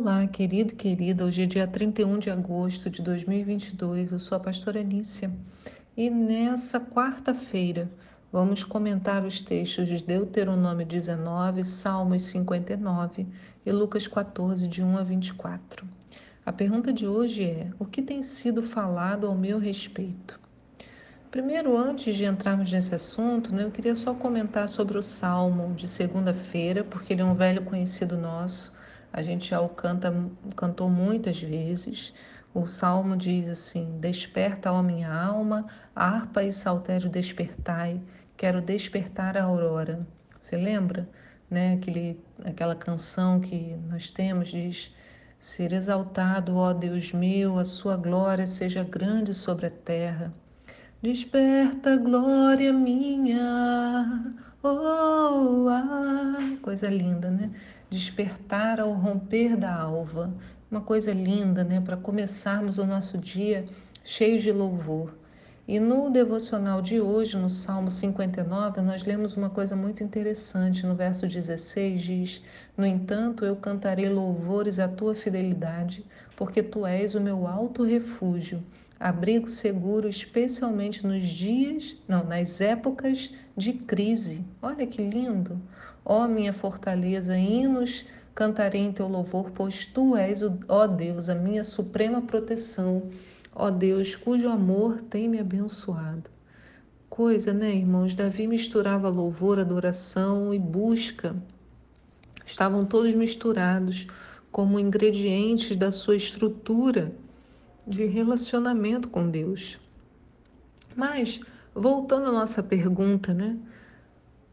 Olá, querido querida. Hoje é dia 31 de agosto de 2022. Eu sou a pastora Nícia e nessa quarta-feira vamos comentar os textos de Deuteronômio 19, Salmos 59 e Lucas 14, de 1 a 24. A pergunta de hoje é: o que tem sido falado ao meu respeito? Primeiro, antes de entrarmos nesse assunto, né, eu queria só comentar sobre o Salmo de segunda-feira, porque ele é um velho conhecido nosso a gente já o canta, cantou muitas vezes. O salmo diz assim: Desperta, ó minha alma, harpa e saltério despertai, quero despertar a aurora. Você lembra, né? Aquele, aquela canção que nós temos diz: Ser exaltado, ó Deus meu, a sua glória seja grande sobre a terra. Desperta, glória minha, oh, ah. Coisa linda, né? despertar ao romper da alva. Uma coisa linda, né, para começarmos o nosso dia cheio de louvor. E no devocional de hoje, no Salmo 59, nós lemos uma coisa muito interessante. No verso 16 diz: No entanto, eu cantarei louvores à tua fidelidade, porque tu és o meu alto refúgio, abrigo seguro, especialmente nos dias, não, nas épocas de crise. Olha que lindo! Ó minha fortaleza, hinos cantarei em teu louvor, pois tu és, ó Deus, a minha suprema proteção, ó Deus, cujo amor tem me abençoado. Coisa, né, irmãos? Davi misturava louvor, adoração e busca. Estavam todos misturados como ingredientes da sua estrutura de relacionamento com Deus. Mas, voltando à nossa pergunta, né?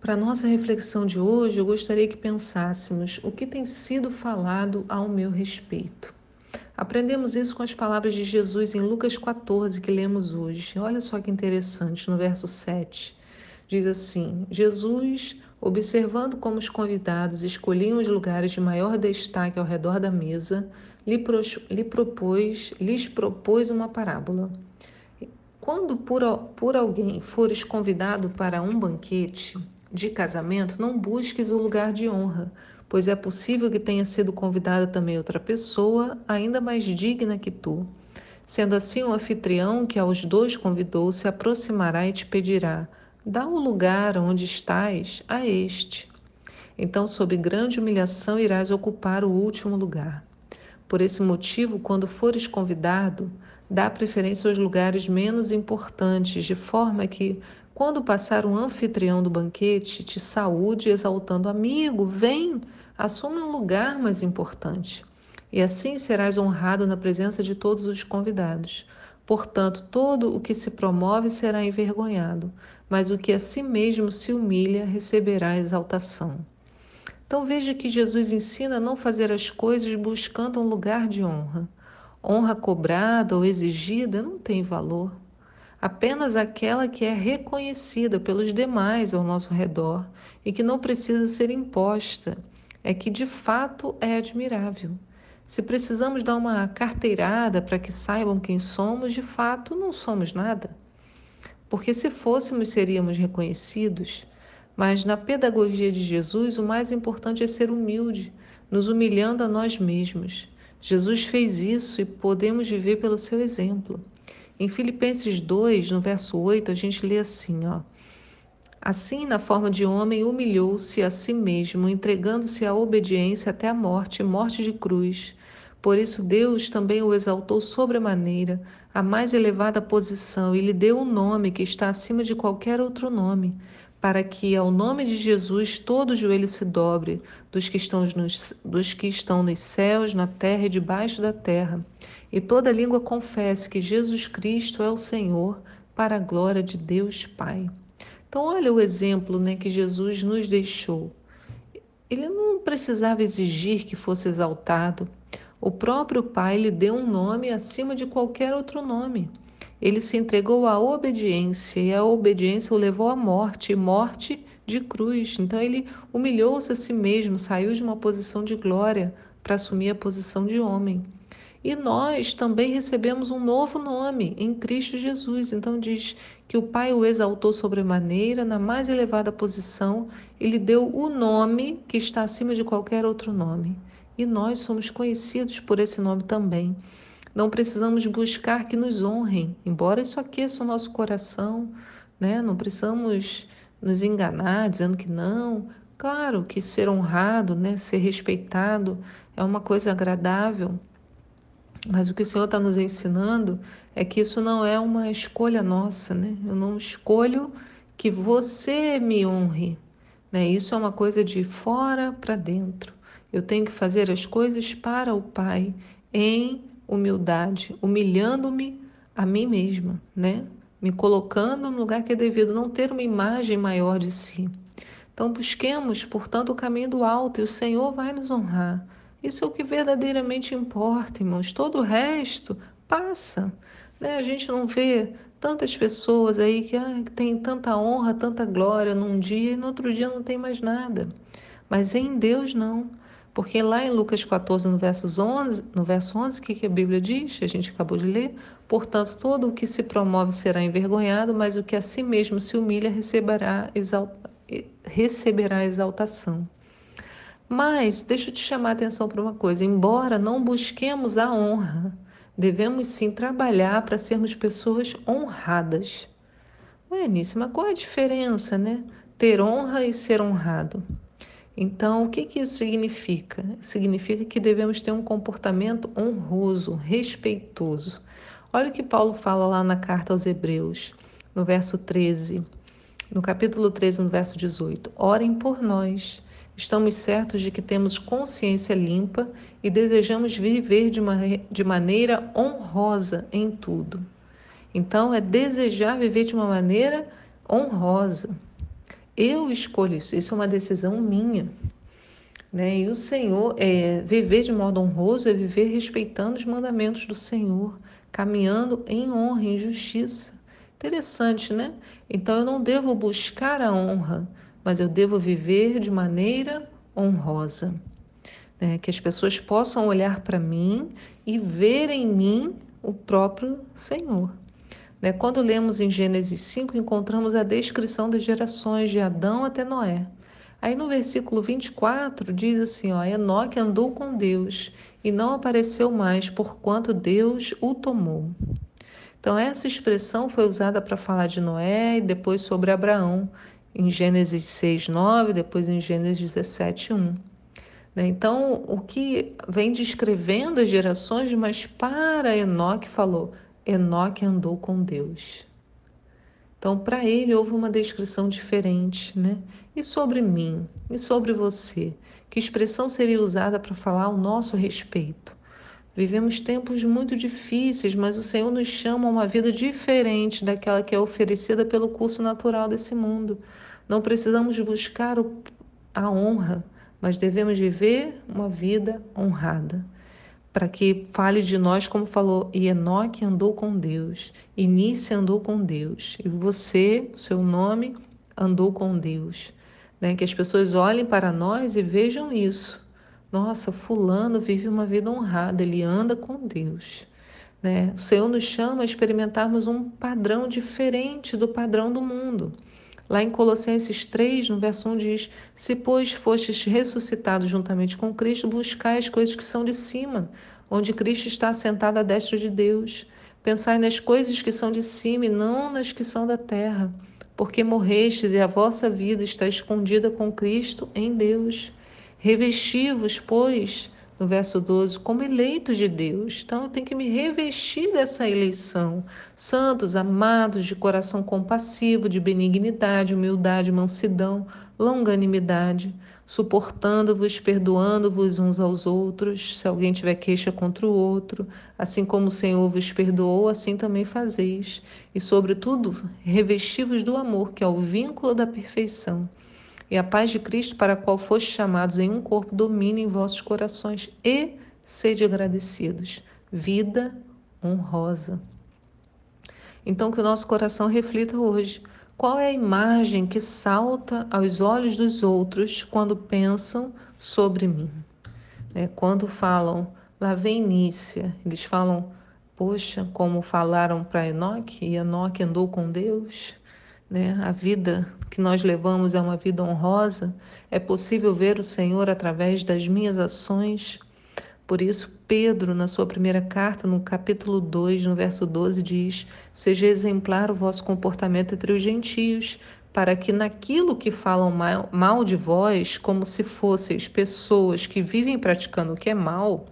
Para nossa reflexão de hoje, eu gostaria que pensássemos o que tem sido falado ao meu respeito. Aprendemos isso com as palavras de Jesus em Lucas 14, que lemos hoje. Olha só que interessante, no verso 7. Diz assim: Jesus, observando como os convidados escolhiam os lugares de maior destaque ao redor da mesa, lhe, lhe propôs, lhes propôs uma parábola. Quando por, por alguém fores convidado para um banquete, de casamento, não busques o lugar de honra, pois é possível que tenha sido convidada também outra pessoa, ainda mais digna que tu. Sendo assim, o anfitrião que aos dois convidou se aproximará e te pedirá: Dá o lugar onde estás a este. Então, sob grande humilhação, irás ocupar o último lugar. Por esse motivo, quando fores convidado, dá preferência aos lugares menos importantes, de forma que, quando passar um anfitrião do banquete, te saúde exaltando: Amigo, vem, assume um lugar mais importante. E assim serás honrado na presença de todos os convidados. Portanto, todo o que se promove será envergonhado, mas o que a si mesmo se humilha receberá exaltação. Então veja que Jesus ensina a não fazer as coisas buscando um lugar de honra. Honra cobrada ou exigida não tem valor apenas aquela que é reconhecida pelos demais ao nosso redor e que não precisa ser imposta, é que de fato é admirável. Se precisamos dar uma carteirada para que saibam quem somos, de fato não somos nada. Porque se fôssemos, seríamos reconhecidos. Mas na pedagogia de Jesus, o mais importante é ser humilde, nos humilhando a nós mesmos. Jesus fez isso e podemos viver pelo seu exemplo. Em Filipenses 2, no verso 8, a gente lê assim, ó: Assim, na forma de homem, humilhou-se a si mesmo, entregando-se à obediência até a morte, morte de cruz. Por isso Deus também o exaltou sobremaneira, a mais elevada posição, e lhe deu um nome que está acima de qualquer outro nome, para que ao nome de Jesus todo joelho se dobre, dos que estão nos, dos que estão nos céus, na terra e debaixo da terra, e toda língua confesse que Jesus Cristo é o Senhor, para a glória de Deus Pai. Então, olha o exemplo né, que Jesus nos deixou. Ele não precisava exigir que fosse exaltado. O próprio Pai lhe deu um nome acima de qualquer outro nome. Ele se entregou à obediência e a obediência o levou à morte, e morte de cruz. Então ele humilhou-se a si mesmo, saiu de uma posição de glória para assumir a posição de homem. E nós também recebemos um novo nome em Cristo Jesus. Então diz que o Pai o exaltou sobremaneira, na mais elevada posição, ele deu o nome que está acima de qualquer outro nome. e nós somos conhecidos por esse nome também. Não precisamos buscar que nos honrem, embora isso aqueça o nosso coração, né? Não precisamos nos enganar dizendo que não. Claro que ser honrado, né, ser respeitado é uma coisa agradável, mas o que o Senhor está nos ensinando é que isso não é uma escolha nossa, né? Eu não escolho que você me honre, né? Isso é uma coisa de fora para dentro. Eu tenho que fazer as coisas para o Pai em humildade, humilhando-me a mim mesma, né? Me colocando no lugar que é devido, não ter uma imagem maior de si. Então busquemos, portanto, o caminho do alto e o Senhor vai nos honrar. Isso é o que verdadeiramente importa, irmãos. Todo o resto passa. Né? A gente não vê tantas pessoas aí que, ah, tem tanta honra, tanta glória num dia e no outro dia não tem mais nada. Mas em Deus não. Porque lá em Lucas 14, no verso 11, no verso 11, o que, que a Bíblia diz? A gente acabou de ler. Portanto, todo o que se promove será envergonhado, mas o que a si mesmo se humilha receberá, exalta, receberá exaltação. Mas deixa eu te chamar a atenção para uma coisa: embora não busquemos a honra, devemos sim trabalhar para sermos pessoas honradas. Ué, qual é a diferença, né? Ter honra e ser honrado. Então, o que, que isso significa? Significa que devemos ter um comportamento honroso, respeitoso. Olha o que Paulo fala lá na carta aos Hebreus, no verso 13, no capítulo 13, no verso 18. Orem por nós. Estamos certos de que temos consciência limpa e desejamos viver de, uma, de maneira honrosa em tudo. Então, é desejar viver de uma maneira honrosa. Eu escolho isso, isso é uma decisão minha. Né? E o Senhor, é, viver de modo honroso é viver respeitando os mandamentos do Senhor, caminhando em honra, em justiça. Interessante, né? Então eu não devo buscar a honra, mas eu devo viver de maneira honrosa. Né? Que as pessoas possam olhar para mim e ver em mim o próprio Senhor. Né? Quando lemos em Gênesis 5, encontramos a descrição das gerações de Adão até Noé. Aí no versículo 24 diz assim: ó, Enoque andou com Deus e não apareceu mais, porquanto Deus o tomou. Então, essa expressão foi usada para falar de Noé e depois sobre Abraão, em Gênesis 6, 9, depois em Gênesis 17, 1. Né? Então, o que vem descrevendo as gerações, mas para Enoque falou: Enoque andou com Deus. Então, para ele houve uma descrição diferente, né? E sobre mim, e sobre você? Que expressão seria usada para falar ao nosso respeito? Vivemos tempos muito difíceis, mas o Senhor nos chama a uma vida diferente daquela que é oferecida pelo curso natural desse mundo. Não precisamos buscar a honra, mas devemos viver uma vida honrada para que fale de nós como falou, e Enoque andou com Deus, Inícia andou com Deus, e você, seu nome, andou com Deus. Né? Que as pessoas olhem para nós e vejam isso. Nossa, fulano vive uma vida honrada, ele anda com Deus. Né? O Senhor nos chama a experimentarmos um padrão diferente do padrão do mundo. Lá em Colossenses 3, no verso 1 diz: Se, pois, fostes ressuscitados juntamente com Cristo, buscai as coisas que são de cima, onde Cristo está assentado à destra de Deus. Pensai nas coisas que são de cima e não nas que são da terra, porque morrestes e a vossa vida está escondida com Cristo em Deus. Revesti-vos, pois, no verso 12, como eleitos de Deus. Então eu tenho que me revestir dessa eleição. Santos, amados, de coração compassivo, de benignidade, humildade, mansidão, longanimidade, suportando-vos, perdoando-vos uns aos outros, se alguém tiver queixa contra o outro, assim como o Senhor vos perdoou, assim também fazeis. E, sobretudo, revesti-vos do amor, que é o vínculo da perfeição e a paz de Cristo, para a qual fostes chamados em um corpo, domine em vossos corações e sede agradecidos. Vida honrosa. Então, que o nosso coração reflita hoje qual é a imagem que salta aos olhos dos outros quando pensam sobre mim. É, quando falam, lá vem Nícia, eles falam, poxa, como falaram para Enoque, e Enoque andou com Deus né? A vida que nós levamos é uma vida honrosa. É possível ver o Senhor através das minhas ações. Por isso, Pedro, na sua primeira carta, no capítulo 2, no verso 12, diz: Seja exemplar o vosso comportamento entre os gentios, para que naquilo que falam mal, mal de vós, como se fosseis pessoas que vivem praticando o que é mal,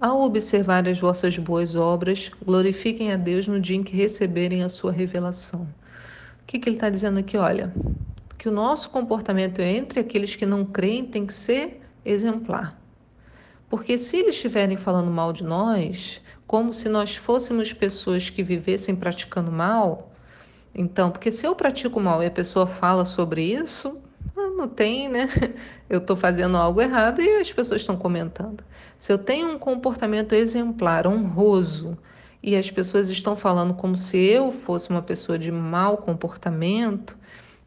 ao observar as vossas boas obras, glorifiquem a Deus no dia em que receberem a sua revelação. O que, que ele está dizendo aqui? Olha, que o nosso comportamento entre aqueles que não creem tem que ser exemplar. Porque se eles estiverem falando mal de nós, como se nós fôssemos pessoas que vivessem praticando mal, então, porque se eu pratico mal e a pessoa fala sobre isso, ah, não tem, né? Eu estou fazendo algo errado e as pessoas estão comentando. Se eu tenho um comportamento exemplar, honroso, e as pessoas estão falando como se eu fosse uma pessoa de mau comportamento,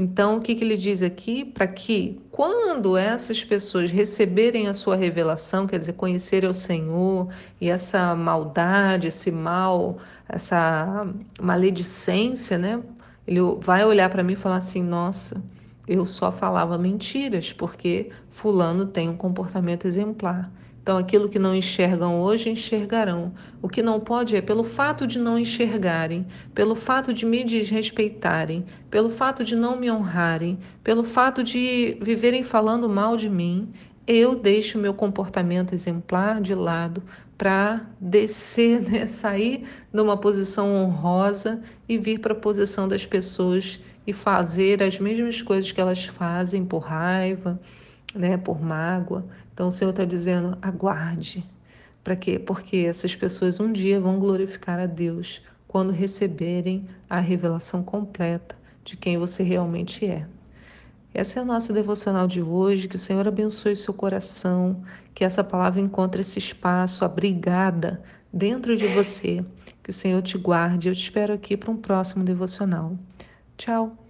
então, o que, que ele diz aqui? Para que, quando essas pessoas receberem a sua revelação, quer dizer, conhecerem o Senhor e essa maldade, esse mal, essa maledicência, né? Ele vai olhar para mim e falar assim: nossa, eu só falava mentiras porque Fulano tem um comportamento exemplar. Então, aquilo que não enxergam hoje, enxergarão. O que não pode é, pelo fato de não enxergarem, pelo fato de me desrespeitarem, pelo fato de não me honrarem, pelo fato de viverem falando mal de mim, eu deixo meu comportamento exemplar de lado para descer, né, sair numa posição honrosa e vir para a posição das pessoas e fazer as mesmas coisas que elas fazem por raiva, né, por mágoa. Então o Senhor está dizendo: aguarde. Para quê? Porque essas pessoas um dia vão glorificar a Deus quando receberem a revelação completa de quem você realmente é. Essa é a nossa devocional de hoje. Que o Senhor abençoe seu coração, que essa palavra encontre esse espaço abrigada dentro de você. Que o Senhor te guarde. Eu te espero aqui para um próximo devocional. Tchau.